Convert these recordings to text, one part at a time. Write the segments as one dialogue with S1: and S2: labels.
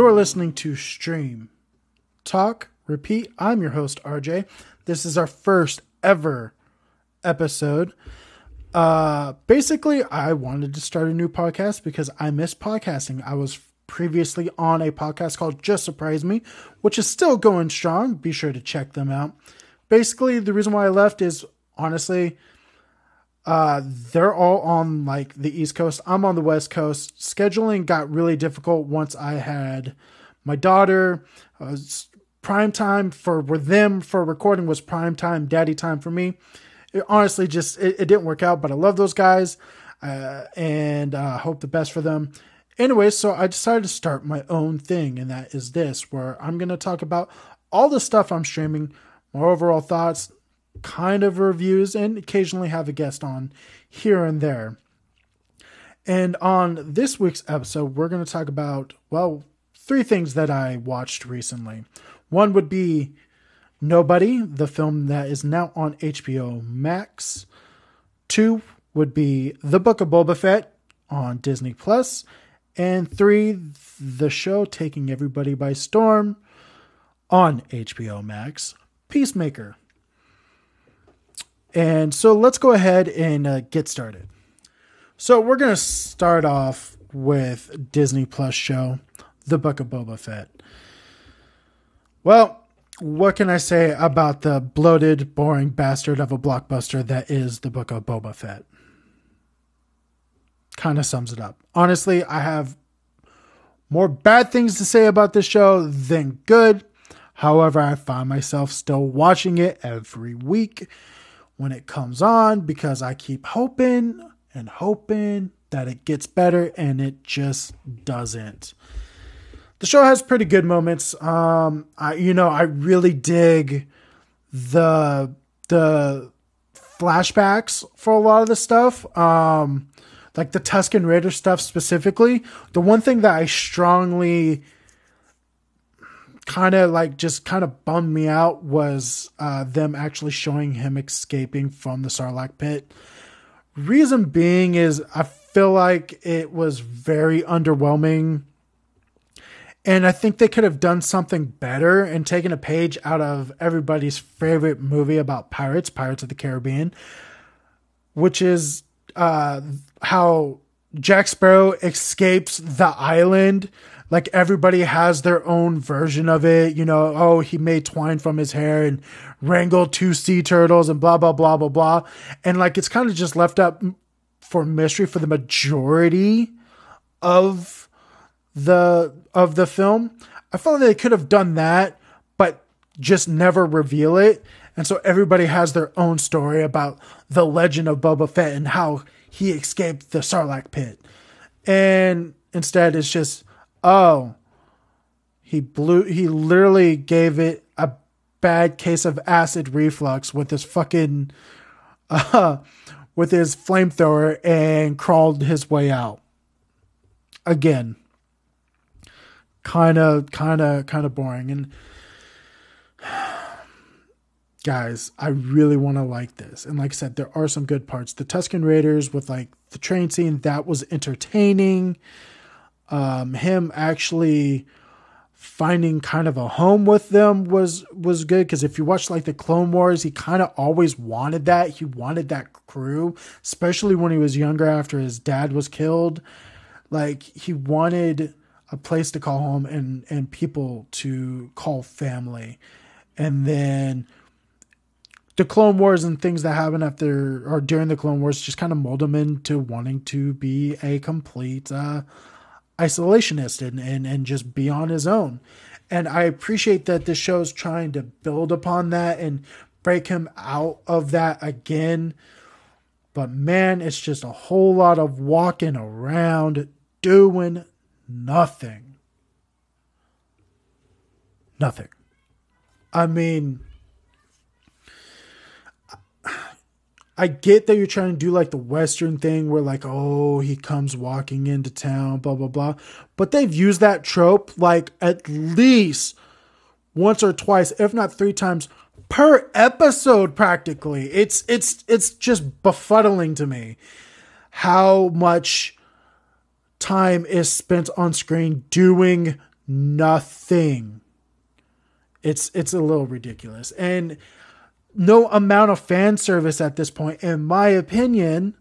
S1: You're listening to Stream Talk Repeat. I'm your host, RJ. This is our first ever episode. Uh, basically, I wanted to start a new podcast because I miss podcasting. I was previously on a podcast called Just Surprise Me, which is still going strong. Be sure to check them out. Basically, the reason why I left is honestly, uh, they're all on like the East Coast. I'm on the West Coast. Scheduling got really difficult once I had my daughter. Uh, prime time for, them for recording was prime time, daddy time for me. It honestly just it, it didn't work out, but I love those guys uh, and uh, hope the best for them. Anyway, so I decided to start my own thing, and that is this, where I'm going to talk about all the stuff I'm streaming, my overall thoughts, kind of reviews, and occasionally have a guest on here and there. And on this week's episode, we're going to talk about, well, three things that I watched recently. One would be Nobody, the film that is now on HBO Max. Two would be The Book of Boba Fett on Disney Plus. And three, the show taking everybody by storm on HBO Max, Peacemaker. And so let's go ahead and uh, get started. So we're going to start off with Disney Plus show, The Book of Boba Fett. Well, what can I say about the bloated, boring bastard of a blockbuster that is The Book of Boba Fett? Kind of sums it up. Honestly, I have more bad things to say about this show than good. However, I find myself still watching it every week when it comes on because I keep hoping and hoping that it gets better and it just doesn't. The show has pretty good moments. Um, I you know I really dig the the flashbacks for a lot of the stuff. Um, like the Tusken Raider stuff specifically. The one thing that I strongly kind of like just kind of bummed me out was uh, them actually showing him escaping from the Sarlacc pit. Reason being is I feel like it was very underwhelming. And I think they could have done something better and taken a page out of everybody's favorite movie about pirates, Pirates of the Caribbean, which is uh, how Jack Sparrow escapes the island like everybody has their own version of it. You know, oh, he made twine from his hair and wrangled two sea turtles and blah, blah, blah, blah, blah. And like it's kind of just left up for mystery for the majority of the of the film. I felt like they could have done that, but just never reveal it. And so everybody has their own story about the legend of Boba Fett and how he escaped the Sarlacc pit. And instead it's just oh, he blew, he literally gave it a bad case of acid reflux with his fucking, uh, with his flamethrower and crawled his way out. Again, kind of, kind of, kind of boring. And guys, I really want to like this. And like I said, there are some good parts. The Tusken Raiders with like the train scene that was entertaining. Um, him actually finding kind of a home with them was was good. Because if you watch like the clone wars he kind of always wanted that. He wanted that crew especially when he was younger after his dad was killed. Like he wanted a place to call home and and people to call family. And then the clone wars and things that happen after or during the clone wars just kind of mold him into wanting to be a complete uh isolationist and, and, and just be on his own. And I appreciate that the show's trying to build upon that and break him out of that again. But man, it's just a whole lot of walking around doing nothing. Nothing. I mean, I get that you're trying to do like the Western thing where, like, oh, he comes walking into town, blah, blah, blah. But they've used that trope like at least once or twice, if not three times per episode, practically. It's, it's, it's just befuddling to me how much time is spent on screen doing nothing. It's it's a little ridiculous. And no amount of fan service at this point, in my opinion,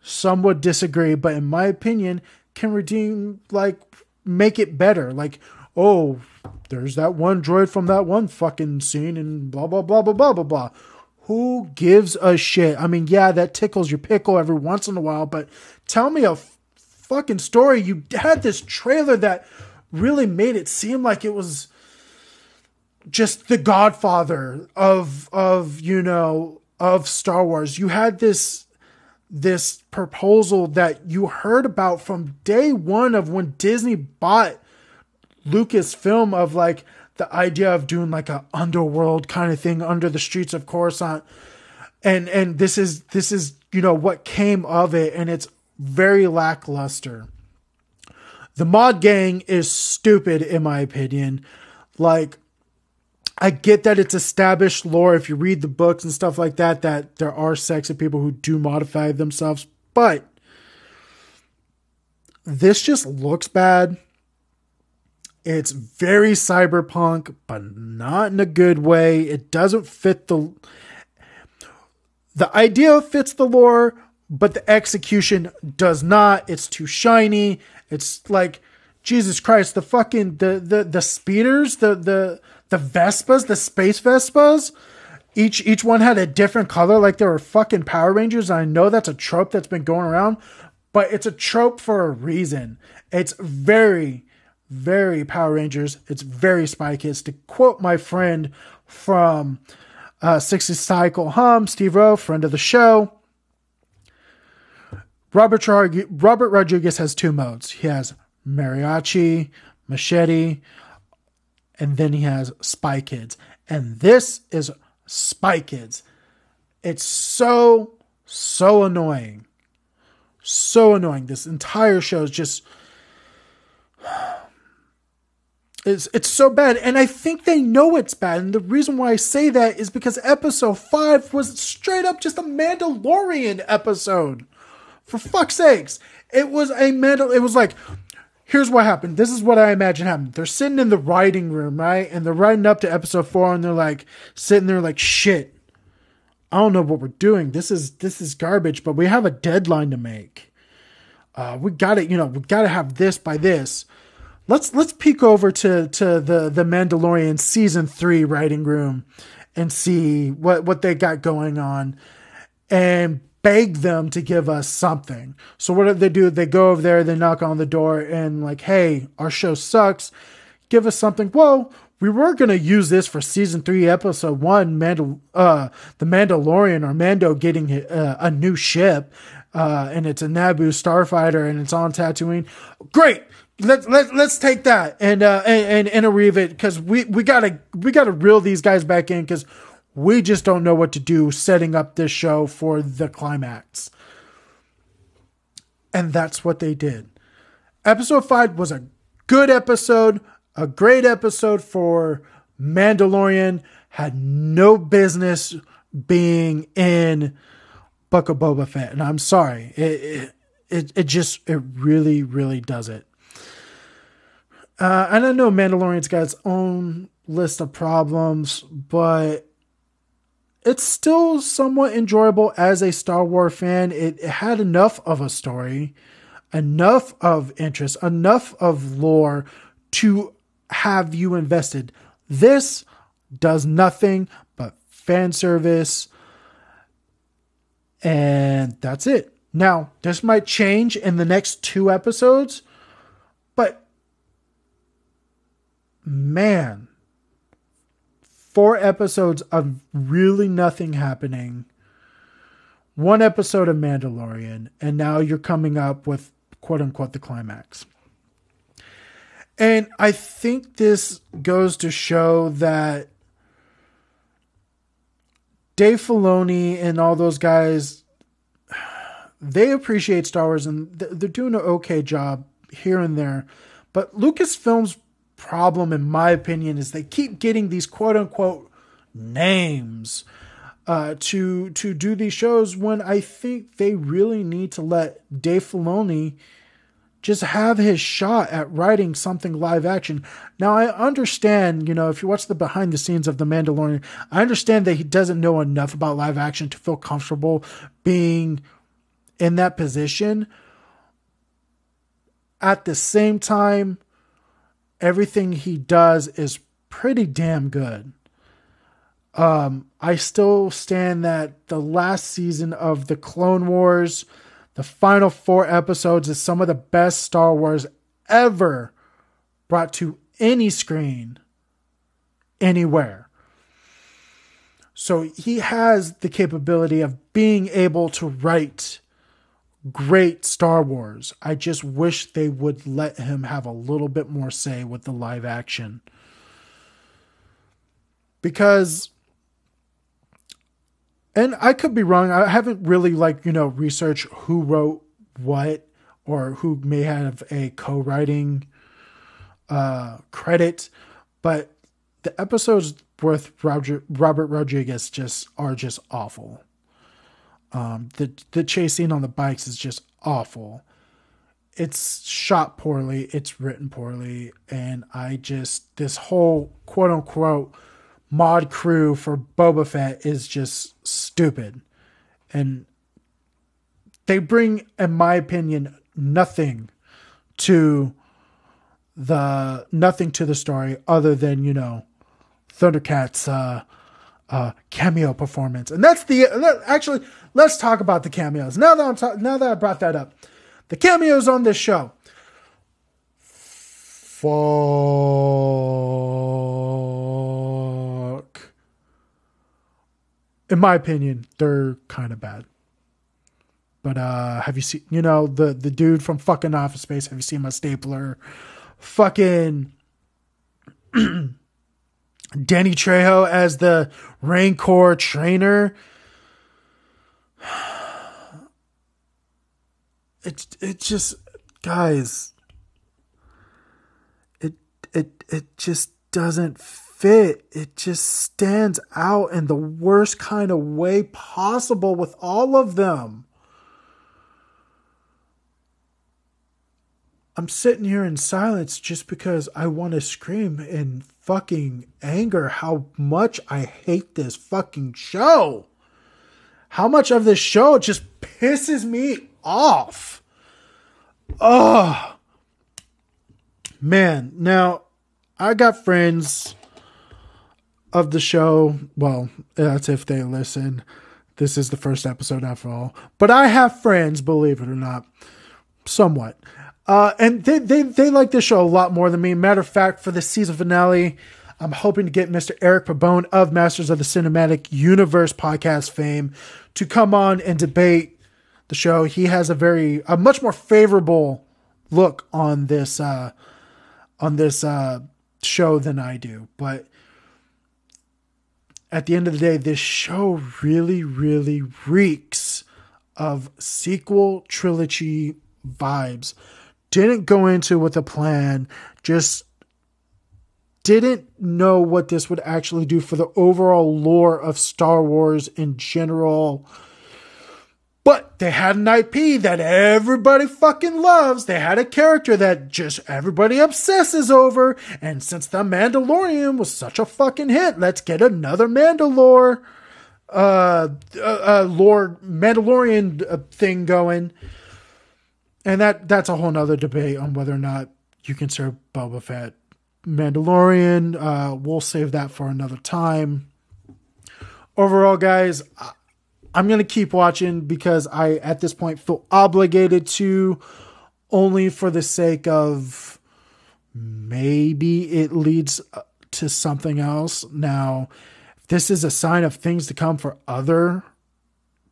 S1: some would disagree, but in my opinion, can redeem like make it better. Like, oh, there's that one droid from that one fucking scene and blah blah blah blah blah blah blah. Who gives a shit? I mean, yeah, that tickles your pickle every once in a while, but tell me a f- fucking story. You had this trailer that really made it seem like it was just the godfather of of you know of Star Wars. You had this this proposal that you heard about from day one of when Disney bought Lucasfilm of like the idea of doing like a underworld kind of thing under the streets of Coruscant. And and this is this is you know what came of it and it's very lackluster. The mod gang is stupid in my opinion. Like I get that it's established lore if you read the books and stuff like that that there are sexy people who do modify themselves, but this just looks bad. It's very cyberpunk, but not in a good way. It doesn't fit the the idea fits the lore, but the execution does not. It's too shiny. It's like Jesus Christ, the fucking the the the speeders, the the the Vespas, the space Vespas, each each one had a different color, like they were fucking Power Rangers. I know that's a trope that's been going around, but it's a trope for a reason. It's very, very Power Rangers. It's very Spy Kids. To quote my friend from uh, 60 Cycle Hum, Steve Rowe, friend of the show. Robert, Robert Rodriguez has two modes. He has mariachi, machete, and then he has Spy Kids. And this is Spy Kids. It's so, so annoying. So annoying. This entire show is just. It's, it's so bad. And I think they know it's bad. And the reason why I say that is because episode 5 was straight up just a Mandalorian episode. For fuck's sakes. It was a Mandal. It was like, here's what happened. This is what I imagine happened. They're sitting in the writing room, right? And they're writing up to episode four and they're like sitting there like shit. I don't know what we're doing. This is this is garbage, but we have a deadline to make. Uh, we got to, you know, we got to have this by this. Let's let's peek over to to the the Mandalorian season three writing room and see what what they got going on. And beg them to give us something. So what do they do? They go over there, they knock on the door and like, hey, our show sucks. Give us something. Well, we were gonna use this for season three, episode one, Mandal- uh, the Mandalorian or Mando getting a, uh, a new ship, uh, and it's a Naboo starfighter and it's on Tatooine. Great. Let's let let's take that and uh and and, and it because we we gotta we gotta reel these guys back in because we just don't know what to do setting up this show for the climax. And that's what they did. Episode 5 was a good episode, a great episode for Mandalorian. Had no business being in Book of Boba Fett. And I'm sorry. It, it, it just, it really, really does it. Uh, and I know Mandalorian's got its own list of problems, but it's still somewhat enjoyable as a Star Wars fan. It, it, had enough of a story, enough of interest, enough of lore to have you invested. This does nothing but fan service, and that's it. Now, this might change in the next two episodes, but man, four episodes of really nothing happening, one episode of Mandalorian, and now you're coming up with quote unquote the climax. And I think this goes to show that Dave Filoni and all those guys, they appreciate Star Wars and they're doing an okay job here and there. But Lucasfilm's problem, in my opinion, is they keep getting these quote unquote names uh, to to do these shows when I think they really need to let Dave Filoni just have his shot at writing something live action. Now I understand, you know, if you watch the behind the scenes of The Mandalorian, I understand that he doesn't know enough about live action to feel comfortable being in that position. At the same time, everything he does is pretty damn good. Um, I still stand that the last season of the Clone Wars the final four episodes is some of the best Star Wars ever brought to any screen, anywhere. So he has the capability of being able to write great Star Wars. I just wish they would let him have a little bit more say with the live action. Because and I could be wrong. I haven't really like you know researched who wrote what or who may have a co-writing uh, credit, but the episodes with Roger, Robert Rodriguez just are just awful. Um, the the chase scene on the bikes is just awful. It's shot poorly. It's written poorly, and I just this whole quote unquote mod crew for Boba Fett is just stupid. And they bring, in my opinion, nothing to the nothing to the story other than, you know, Thundercat's uh uh cameo performance. And that's the actually let's talk about the cameos. Now that I'm ta- now that I brought that up. The cameos on this show. Fuck. in my opinion, they're kind of bad. But uh have you seen you know the the dude from fucking Office Space? Have you seen my stapler? Fucking Danny Trejo as the Rancor trainer. It's it just guys. It it it just doesn't fit. It just stands out in the worst kind of way possible with all of them. I'm sitting here in silence just because I want to scream in fucking anger how much I hate this fucking show. How much of this show just pisses me off. Oh, man. Now, I got friends of the show. Well, that's if they listen. This is the first episode after all. But I have friends, believe it or not, somewhat. Uh, and they, they, they like this show a lot more than me. Matter of fact, for the season finale, I'm hoping to get Mr. Eric Pabone of Masters of the Cinematic Universe podcast fame to come on and debate the show. He has a very, a much more favorable look on this, uh, on this, uh, show than I do. But at the end of the day, this show really, really reeks of sequel trilogy vibes. Didn't go into with a plan, just didn't know what this would actually do for the overall lore of Star Wars in general but they had an IP that everybody fucking loves. They had a character that just everybody obsesses over. And since The Mandalorian was such a fucking hit, let's get another Mandalore, uh, uh, uh Lord Mandalorian uh, thing going. And that that's a whole nother debate on whether or not you consider Boba Fett Mandalorian. Uh, we'll save that for another time. Overall, guys, I'm to keep watching because I, at this point, feel obligated to only for the sake of maybe it leads uh, to something else. Now, this is a sign of things to come for other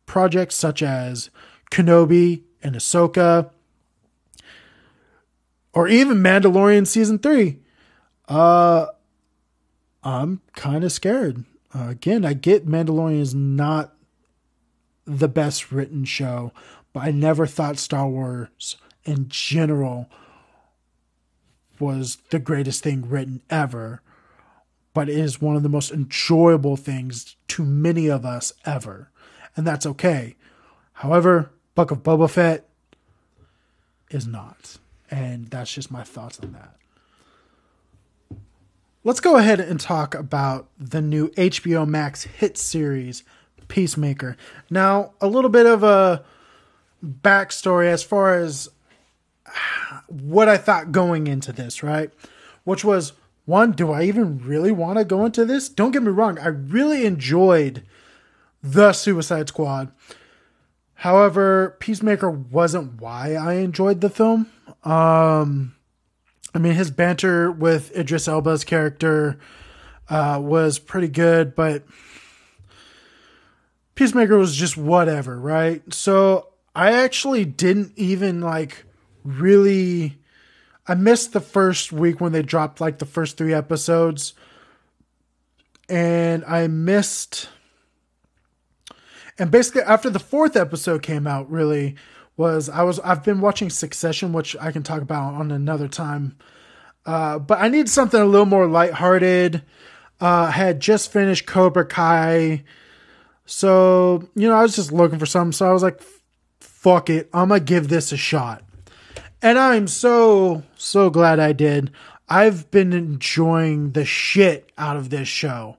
S1: projects such as Kenobi and Ahsoka, or even Mandalorian season three. Uh, I'm kind of scared. Uh, again, I get Mandalorian is not the best written show, but I never thought Star Wars in general was the greatest thing written ever, but it is one of the most enjoyable things to many of us ever, and that's okay. However, Book of Boba Fett is not. And that's just my thoughts on that. Let's go ahead and talk about the new HBO Max hit series, Peacemaker. Now, a little bit of a backstory as far as what I thought going into this, right? Which was one, do I even really want to go into this? Don't get me wrong, I really enjoyed The Suicide Squad. However, Peacemaker wasn't why I enjoyed the film. Um, I mean, his banter with Idris Elba's character uh, was pretty good, but Peacemaker was just whatever, right? So I actually didn't even like really. I missed the first week when they dropped like the first three episodes, and I missed. And basically, after the fourth episode came out, really was I was I've been watching Succession, which I can talk about on another time. Uh, but I need something a little more lighthearted. Uh, had just finished Cobra Kai, so you know I was just looking for something. So I was like, "Fuck it, I'm gonna give this a shot." And I'm so so glad I did. I've been enjoying the shit out of this show.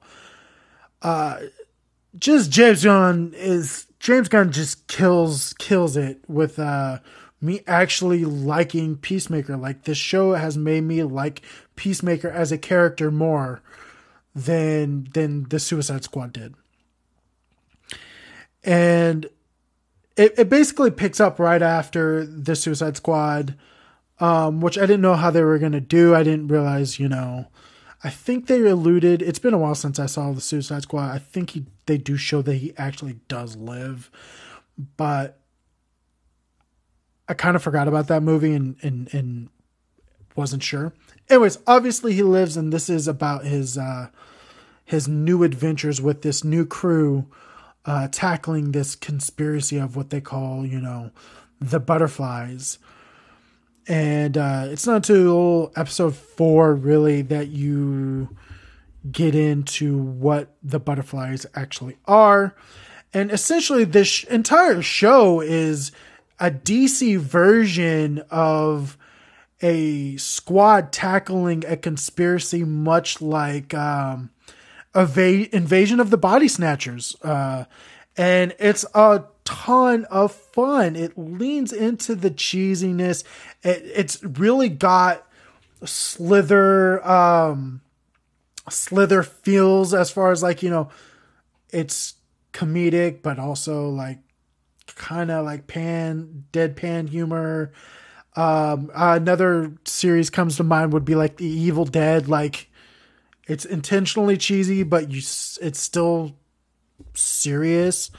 S1: Uh, just James Gunn is James Gunn just kills kills it with uh me actually liking Peacemaker. Like this show has made me like Peacemaker as a character more than than the Suicide Squad did. And it, it basically picks up right after the Suicide Squad, um, which I didn't know how they were gonna do. I didn't realize, you know, I think they alluded. It's been a while since I saw the Suicide Squad. I think he they do show that he actually does live, but I kind of forgot about that movie and and and wasn't sure. Anyways, obviously he lives, and this is about his uh, his new adventures with this new crew, uh, tackling this conspiracy of what they call, you know, the butterflies and uh, it's not until episode four really that you get into what the butterflies actually are. And essentially this entire show is a dc version of a squad tackling a conspiracy much like um, invasion of the body snatchers. Uh, and it's a ton of fun. It leans into the cheesiness. It, it's really got slither um slither feels as far as like you know it's comedic but also like kind of like pan deadpan humor um another series comes to mind would be like the evil dead like it's intentionally cheesy but you it's still serious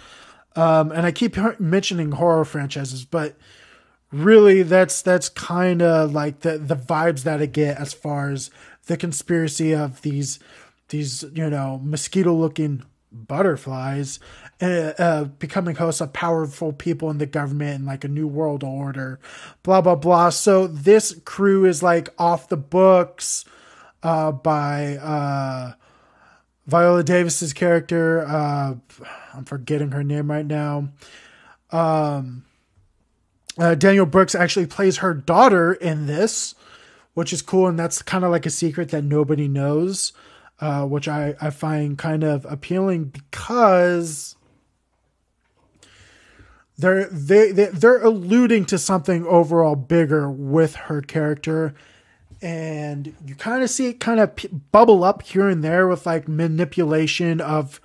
S1: um, and I keep mentioning horror franchises, but really that's that's kind of like the the vibes that I get as far as the conspiracy of these these you know mosquito looking butterflies uh, uh, becoming hosts of powerful people in the government and like a new world order blah blah blah. So this crew is like off the books uh, by uh, Viola Davis's character, uh, I'm forgetting her name right now. Um, uh, Danielle Brooks actually plays her daughter in this, which is cool, and that's kind of like a secret that nobody knows, uh, which I, I find kind of appealing because they're they, they they're alluding to something overall bigger with her character and you kind of see it kind of p- bubble up here and there with like manipulation of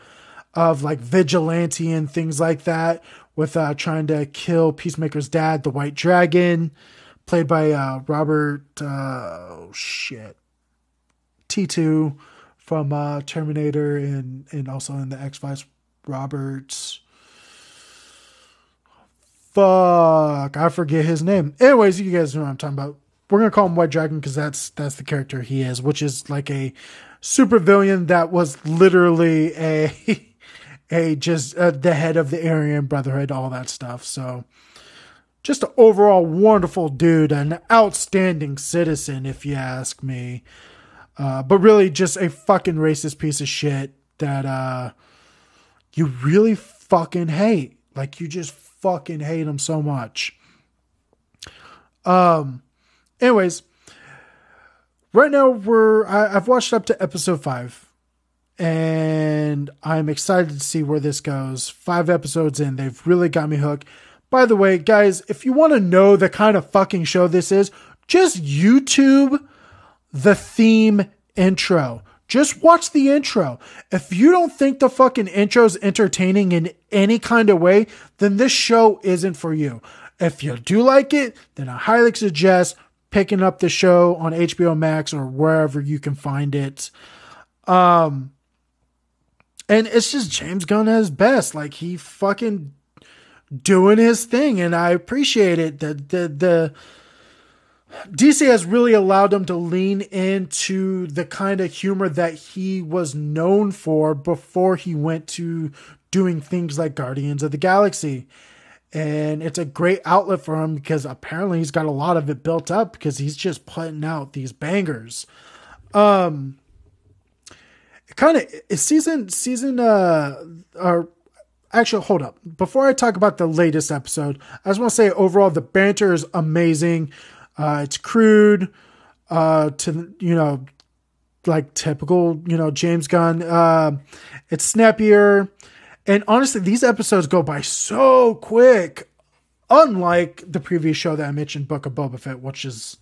S1: of like vigilante and things like that with uh trying to kill peacemaker's dad the white dragon played by uh robert uh oh shit. T2 from uh terminator and and also in the x-files roberts. Fuck i forget his name. Anyways you guys know what i'm talking about we're gonna call him White Dragon because that's that's the character he is, which is like a super villain that was literally a a just uh, the head of the Aryan Brotherhood, all that stuff. So just an overall wonderful dude, an outstanding citizen, if you ask me. Uh, but really, just a fucking racist piece of shit that uh, you really fucking hate. Like you just fucking hate him so much. Um, anyways, right now we're I, I've watched up to episode five, and I'm excited to see where this goes. Five episodes in, they've really got me hooked. By the way, guys, if you want to know the kind of fucking show this is, just YouTube the theme intro. Just watch the intro. If you don't think the fucking intro is entertaining in any kind of way, then this show isn't for you. If you do like it, then I highly suggest picking up the show on HBO Max or wherever you can find it. Um, and it's just James Gunn at his best. Like he fucking doing his thing, and I appreciate it. The the the DC has really allowed him to lean into the kind of humor that he was known for before he went to doing things like Guardians of the Galaxy. And it's a great outlet for him because apparently he's got a lot of it built up because he's just putting out these bangers. Um kind of season season uh or actually hold up before i talk about the latest episode i just want to say overall the banter is amazing uh, it's crude, uh, to you know, like typical, you know, James Gunn. Uh, it's snappier, and honestly, these episodes go by so quick. Unlike the previous show that I mentioned, Book of Boba Fett, which is,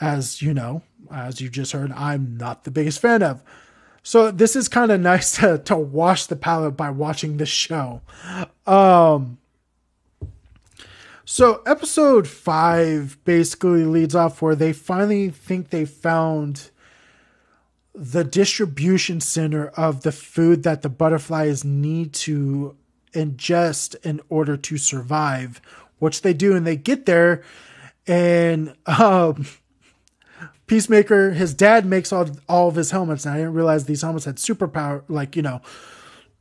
S1: as you know, as you just heard, I'm not the biggest fan of. So this is kind of nice to to wash the palate by watching this show. Um, so episode five basically leads off where they finally think they found the distribution center of the food that the butterflies need to ingest in order to survive, which they do, and they get there, and um, Peacemaker, his dad makes all all of his helmets, and I didn't realize these helmets had superpower, like you know,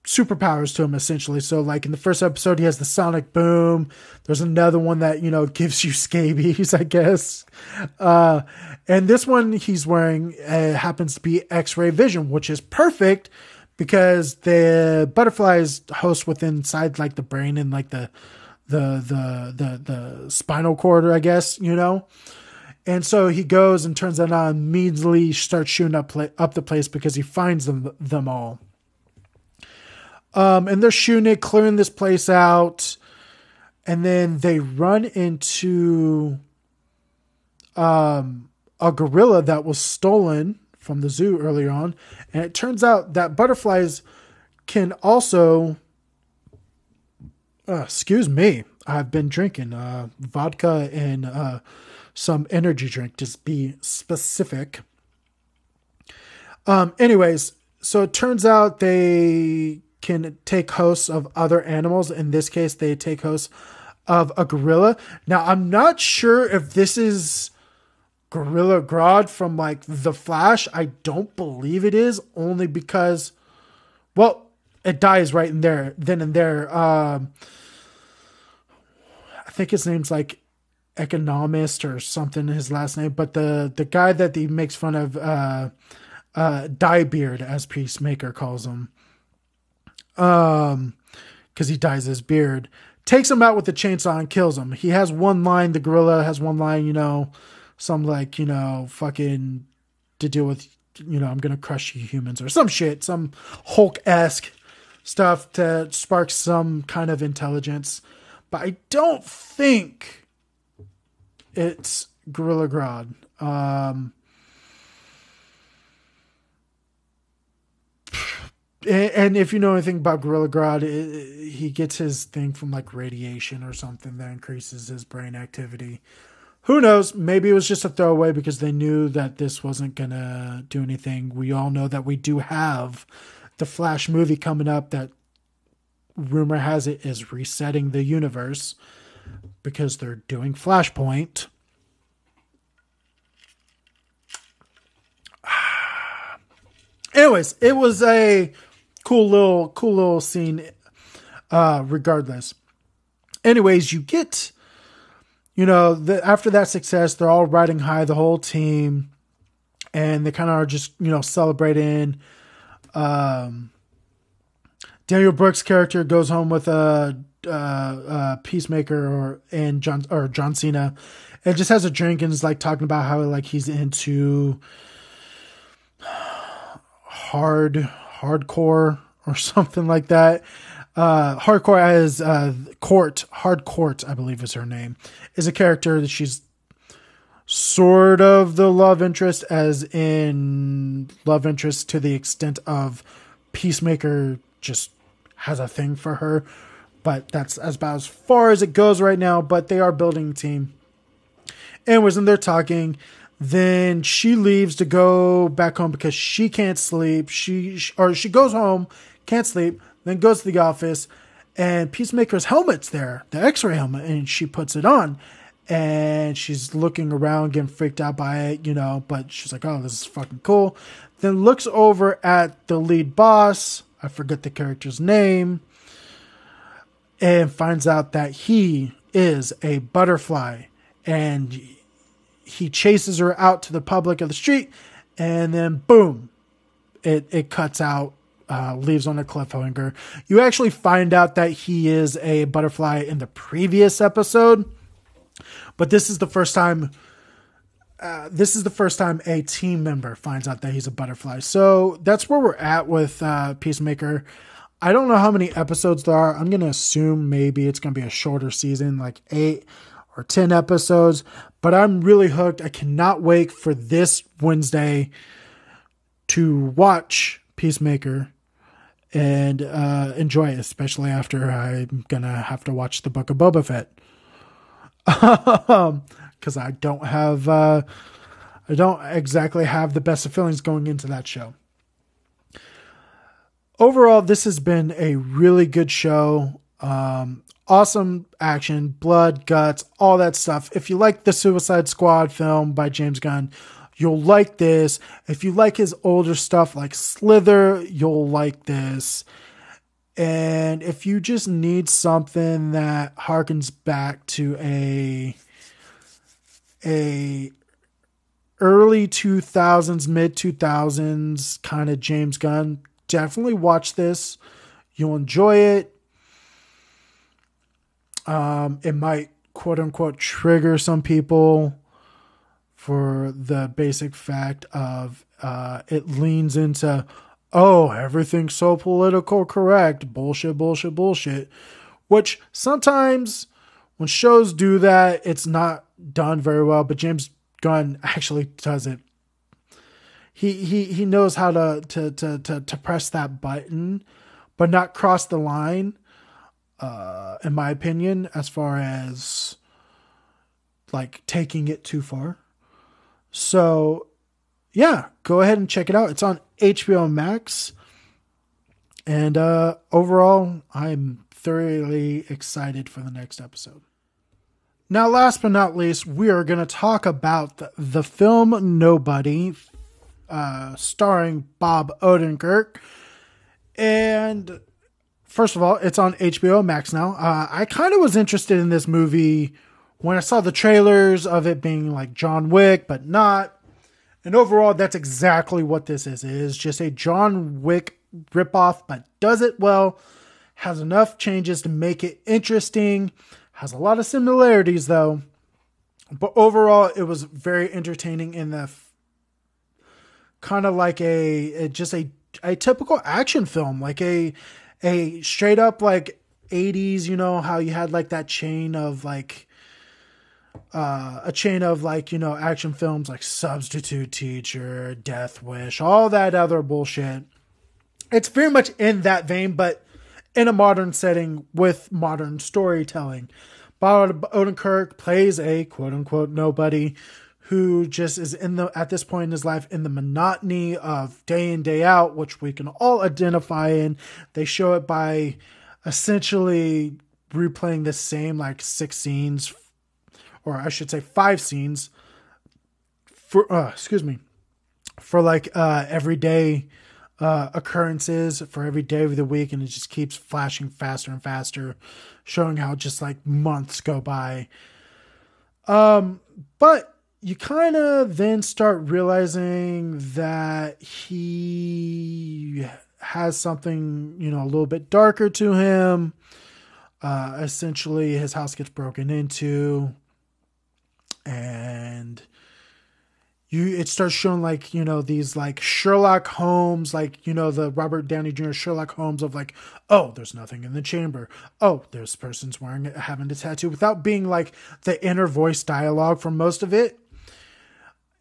S1: superpowers to him essentially. So like in the first episode, he has the sonic boom. There's another one that, you know, gives you scabies, I guess. Uh, and this one he's wearing uh, happens to be x-ray vision, which is perfect because the butterflies host within inside like the brain and like the, the, the, the, the spinal cord, I guess, you know? And so he goes and turns that on, immediately starts shooting up, up the place because he finds them, them all. Um, and they're shooting it, clearing this place out. And then they run into um, a gorilla that was stolen from the zoo earlier on. And it turns out that butterflies can also. Uh, excuse me. I've been drinking uh, vodka and uh, some energy drink, to be specific. Um, anyways, so it turns out they can take hosts of other animals. In this case, they take hosts of a gorilla. Now, I'm not sure if this is Gorilla Grodd from like The Flash. I don't believe it is, only because, well, it dies right in there, then and there. Um, I think his name's like Economos or something. His last name, but the the guy that he makes fun of, uh, uh, Diebeard, as Peacemaker calls him um, because he dyes his beard, takes him out with the chainsaw and kills him. He has one line. The gorilla has one line. You know, some like you know, fucking to deal with. You know, I'm gonna crush you humans or some shit, some Hulk esque stuff to spark some kind of intelligence. But I don't think it's Gorilla Grodd. Um, and if you know anything about Gorilla Grodd, he gets his thing from like radiation or something that increases his brain activity. Who knows? Maybe it was just a throwaway because they knew that this wasn't gonna do anything. We all know that we do have the Flash movie coming up that rumor has it is resetting the universe because they're doing Flashpoint. Anyways, it was a cool little cool little scene uh regardless. Anyways you get you know the, after that success they're all riding high the whole team and they kind of are just you know celebrating um Danielle Brooks' character goes home with a, uh, uh, Peacemaker or and John or John Cena, and just has a drink and is like talking about how like he's into hard hardcore or something like that. Uh, hardcore as uh, Court Harcourt, I believe is her name, is a character that she's sort of the love interest, as in love interest to the extent of Peacemaker just has a thing for her. But that's as about as far as it goes right now. But they are building team. And was in there talking. Then she leaves to go back home because she can't sleep. She or she goes home, can't sleep, then goes to the office, and Peacemaker's helmet's there, the X-ray helmet, and she puts it on and she's looking around, getting freaked out by it, you know, but she's like, oh, this is fucking cool. Then looks over at the lead boss, I forget the character's name, and finds out that he is a butterfly and he chases her out to the public of the street and then boom it it cuts out uh, leaves on a cliffhanger you actually find out that he is a butterfly in the previous episode but this is the first time. Uh, this is the first time a team member finds out that he's a butterfly. So that's where we're at with uh, Peacemaker. I don't know how many episodes there are. I'm going to assume maybe it's going to be a shorter season, like eight or 10 episodes. But I'm really hooked. I cannot wait for this Wednesday to watch Peacemaker and uh, enjoy it, especially after I'm going to have to watch the Book of Boba Fett because um, I don't have uh, I don't exactly have the best of feelings going into that show. Overall, this has been a really good show. Um, awesome action, blood, guts, all that stuff. If you like the Suicide Squad film by James Gunn, you'll like this. If you like his older stuff like Slither, you'll like this. And if you just need something that harkens back to a a early 2000s, mid 2000s kind of James Gunn, definitely watch this. You'll enjoy it. Um, it might quote unquote trigger some people for the basic fact of uh, it leans into oh, everything's so political correct, bullshit, bullshit, bullshit. Which sometimes when shows do that, it's not done very well, but James Gunn actually does it. He he he knows how to to to to, to press that button, but not cross the line. Uh, in my opinion, as far as like taking it too far. So yeah, go ahead and check it out. It's on HBO Max. And uh, overall, I'm thoroughly excited for the next episode. Now, last but not least, we are going to talk about the, the film Nobody, uh, starring Bob Odenkirk. And first of all, it's on HBO Max now. Uh, I kind of was interested in this movie when I saw the trailers of it being like John Wick, but not. And overall, that's exactly what this is. It is just a John Wick ripoff, but does it well, has enough changes to make it interesting, has a lot of similarities though. But overall, it was very entertaining in the f- kind of like a, a just a a typical action film, like a a straight up like 80s, you know, how you had like that chain of like uh, a chain of like you know action films like Substitute Teacher, Death Wish, all that other bullshit. It's very much in that vein, but in a modern setting with modern storytelling. Bob Odenkirk plays a quote unquote nobody who just is in the at this point in his life in the monotony of day in day out, which we can all identify in. They show it by essentially replaying the same like six scenes or I should say five scenes for uh, excuse me for like uh, everyday uh, occurrences for every day of the week, and it just keeps flashing faster and faster, showing how just like months go by. Um, but you kind of then start realizing that he has something, you know, a little bit darker to him. Uh, essentially, his house gets broken into, and you it starts showing like you know these like Sherlock Holmes, like you know the Robert Downey Jr. Sherlock Holmes of like, oh, there's nothing in the chamber. Oh, there's person's wearing having a tattoo without being like the inner voice dialogue for most of it,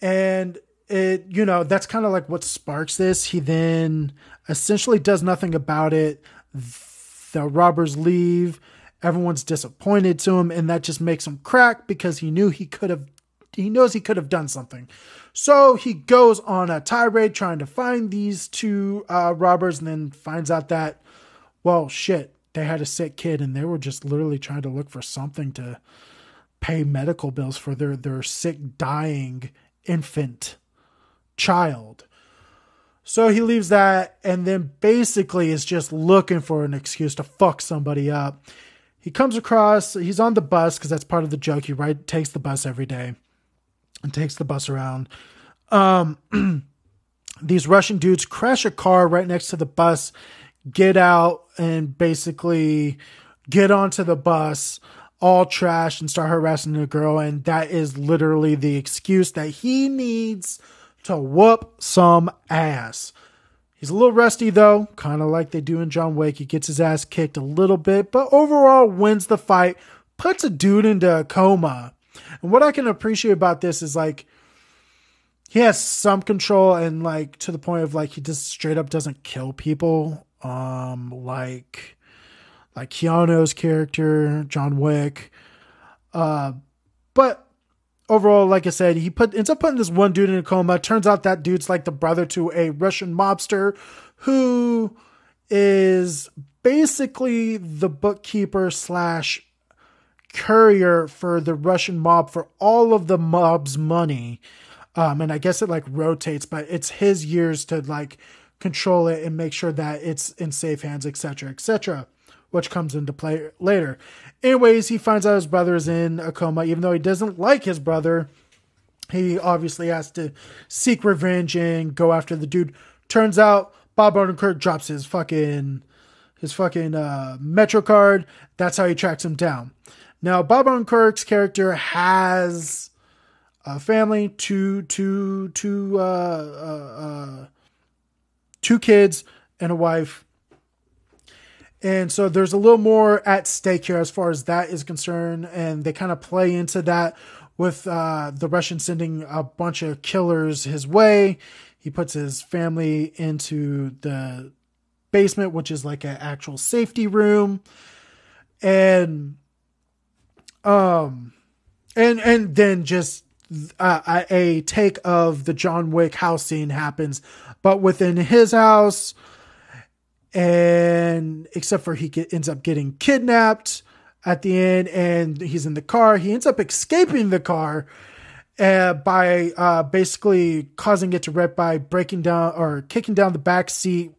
S1: and it you know that's kind of like what sparks this. He then essentially does nothing about it. The robbers leave Everyone's disappointed to him, and that just makes him crack because he knew he could have, he knows he could have done something. So he goes on a tirade trying to find these two uh, robbers, and then finds out that, well, shit, they had a sick kid, and they were just literally trying to look for something to pay medical bills for their their sick, dying infant child. So he leaves that and then basically is just looking for an excuse to fuck somebody up. He comes across he's on the bus because that's part of the joke. He right takes the bus every day and takes the bus around. Um these russian dudes crash a car right next to the bus get out and basically get onto the bus all trash and start harassing the girl and that is literally the excuse that he needs to whoop some ass He's a little rusty though, kind of like they do in John Wick. He gets his ass kicked a little bit, but overall wins the fight, puts a dude into a coma. And what I can appreciate about this is like he has some control and like to the point of like he just straight up doesn't kill people. Um like like Keanu's character, John Wick. Uh but overall, like I said, he put ends up putting this one dude in a coma. Turns out that dude's like the brother to a Russian mobster who is basically the bookkeeper slash courier for the Russian mob for all of the mob's money. Um, and I guess it like rotates, but it's his years to like control it and make sure that it's in safe hands, etc., etc which comes into play later. Anyways, he finds out his brother is in a coma, even though he doesn't like his brother. He obviously has to seek revenge and go after the dude. Turns out Bob Odenkirk drops his fucking his fucking uh, Metro card. That's how he tracks him down. Now, Bob Odenkirk's character has a family, two, two, two, uh, uh, uh two kids, and a wife. And so there's a little more at stake here as far as that is concerned. And they kind of play into that with uh, the Russian sending a bunch of killers his way. He puts his family into the basement, which is like an actual safety room. And um and and then just uh, a take of the John Wick house scene happens, but within his house, and except for he get, ends up getting kidnapped at the end and he's in the car. He ends up escaping the car uh, by uh, basically causing it to wreck by breaking down or kicking down the back seat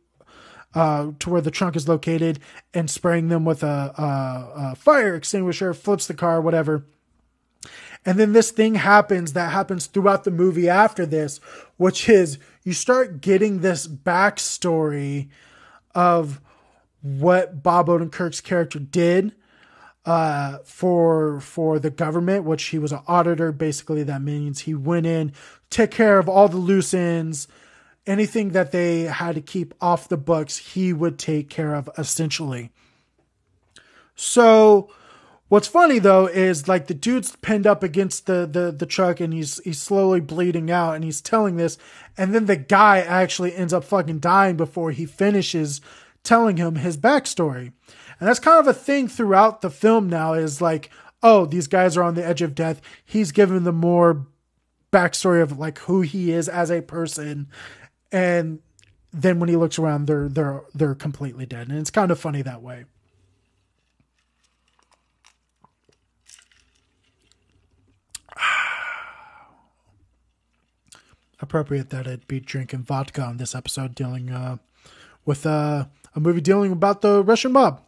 S1: uh, to where the trunk is located and spraying them with a, a, a fire extinguisher flips the car whatever. And then this thing happens that happens throughout the movie after this which is you start getting this backstory of what Bob Odenkirk's character did uh, for for the government, which he was an auditor. Basically, that means he went in, took care of all the loose ends, anything that they had to keep off the books, he would take care of essentially. So What's funny though is like the dude's pinned up against the, the, the truck and he's he's slowly bleeding out and he's telling this and then the guy actually ends up fucking dying before he finishes telling him his backstory. And that's kind of a thing throughout the film now is like, oh, these guys are on the edge of death. He's given them more backstory of like who he is as a person. And then when he looks around, they're they're they're completely dead. And it's kind of funny that way. Appropriate that I'd be drinking vodka on this episode dealing uh, with uh, a movie dealing about the Russian mob.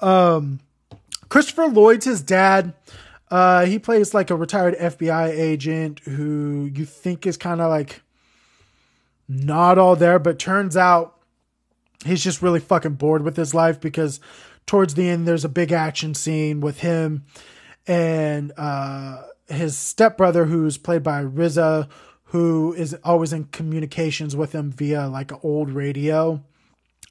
S1: Um, Christopher Lloyd's his dad. Uh, he plays like a retired FBI agent who you think is kind of like not all there, but turns out he's just really fucking bored with his life because towards the end there's a big action scene with him and uh, his stepbrother who's played by RZA who is always in communications with him via like an old radio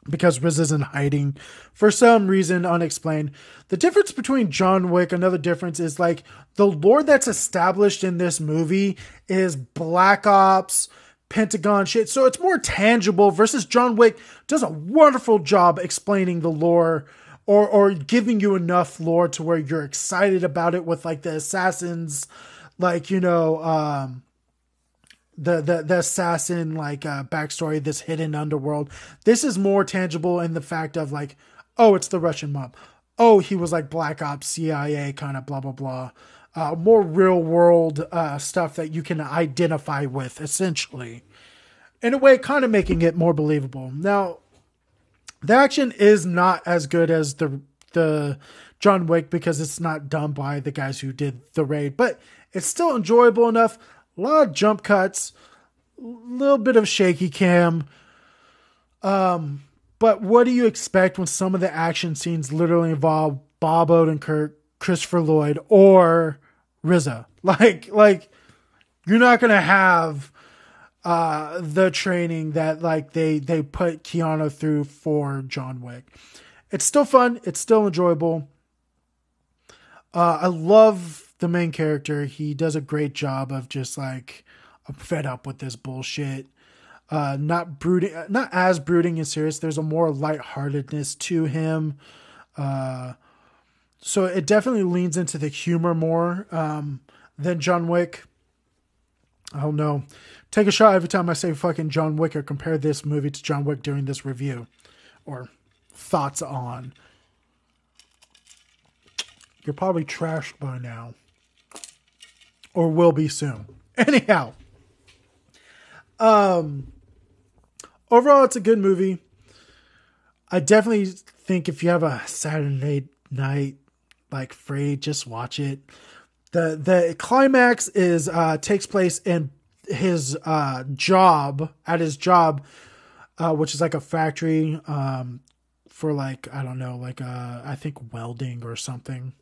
S1: because RZA's in hiding for some reason unexplained. The difference between John Wick, another difference is like the lore that's established in this movie is Black Ops, Pentagon shit. So it's more tangible versus John Wick does a wonderful job explaining the lore or or giving you enough lore to where you're excited about it with like the assassins like you know um the the the assassin like uh backstory this hidden underworld. This is more tangible in the fact of like oh it's the russian mob. Oh he was like black ops cia kind of blah blah blah. Uh more real world uh stuff that you can identify with essentially. In a way kind of making it more believable. Now the action is not as good as the the john wick because it's not done by the guys who did the raid but it's still enjoyable enough a lot of jump cuts, a little bit of shaky cam. Um, but what do you expect when some of the action scenes literally involve Bob Odenkirk, Christopher Lloyd, or RZA? Like, like you're not gonna have uh the training that like they they put Keanu through for John Wick. It's still fun. It's still enjoyable. Uh, I love the main character, he does a great job of just like I'm fed up with this bullshit. Uh, not brooding, not as brooding and serious. There's a more lightheartedness to him. Uh, so it definitely leans into the humor more um, than John Wick. I don't know. Take a shot every time I say fucking John Wick or compare this movie to John Wick during this review or thoughts on. You're probably trashed by now or will be soon. Anyhow, um, overall, it's a good movie. I definitely think if you have a Saturday night like free, just watch it. the The climax is uh, takes place in his uh, job at his job, uh, which is like a factory um, for like I don't know, like uh, I think welding or something.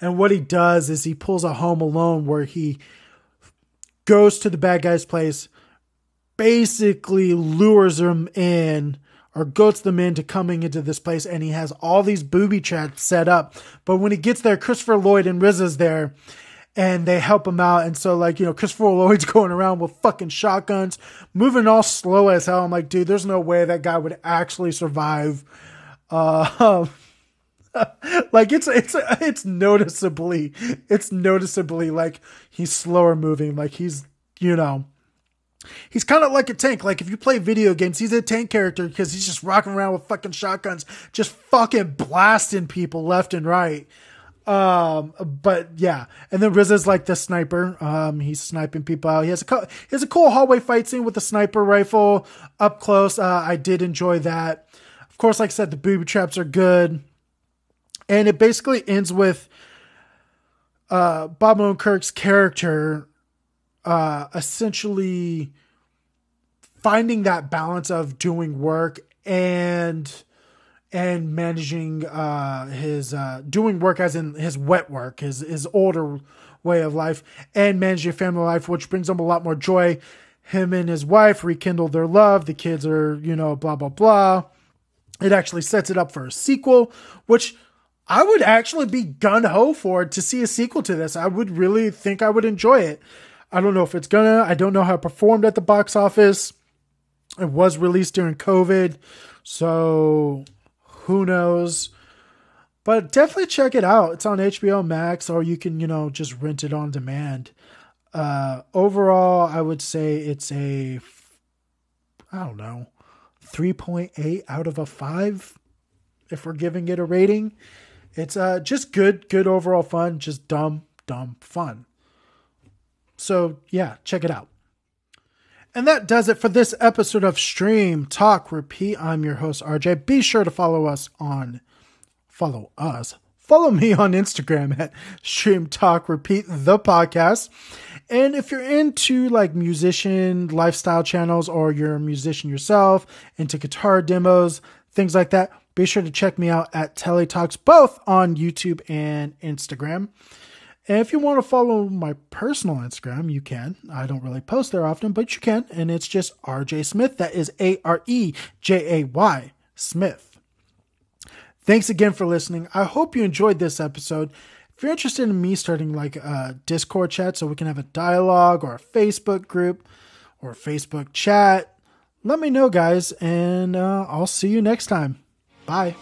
S1: And what he does is he pulls a home alone where he goes to the bad guy's place, basically lures them in or goats them into coming into this place and he has all these booby traps set up. But when he gets there, Christopher Lloyd and RZA's there and they help him out. And so like, you know, Christopher Lloyd's going around with fucking shotguns, moving all slow as hell. I'm like, dude, there's no way that guy would actually survive. Uh, like it's it's it's noticeably it's noticeably like he's slower moving like he's you know he's kind of like a tank like if you play video games he's a tank character because he's just rocking around with fucking shotguns just fucking blasting people left and right um but yeah. And then RZA's like the sniper. Um he's sniping people out. He has a co- he has a cool hallway fight scene with the sniper rifle up close. Uh, i did enjoy that. Of course like i said the booby traps are good. And it basically ends with uh, Bob Odenkirk's character uh, essentially finding that balance of doing work and and managing uh, his uh, doing work as in his wet work, his his older way of life, and managing family life, which brings him a lot more joy. Him and his wife rekindle their love. The kids are, you know, blah blah blah. It actually sets it up for a sequel, which I would actually be gun ho for to see a sequel to this. I would really think I would enjoy it. I don't know if it's gonna. I don't know how it performed at the box office. It was released during COVID, so who knows? But definitely check it out. It's on HBO Max, or you can, you know, just rent it on demand. Uh, overall, I would say it's a, I don't know, 3.8 out of a 5 if we're giving it a rating. It's uh, just good, good overall fun, just dumb, dumb fun. So, yeah, check it out. And that does it for this episode of Stream Talk Repeat. I'm your host, RJ. Be sure to follow us on, follow us, follow me on Instagram at Stream Talk Repeat the podcast. And if you're into like musician lifestyle channels or you're a musician yourself, into guitar demos, things like that, be sure to check me out at Teletalks both on YouTube and Instagram. And if you want to follow my personal Instagram, you can. I don't really post there often, but you can. And it's just RJ Smith. That is A R E J A Y Smith. Thanks again for listening. I hope you enjoyed this episode. If you're interested in me starting like a Discord chat so we can have a dialogue or a Facebook group or Facebook chat, let me know, guys. And uh, I'll see you next time. Bye.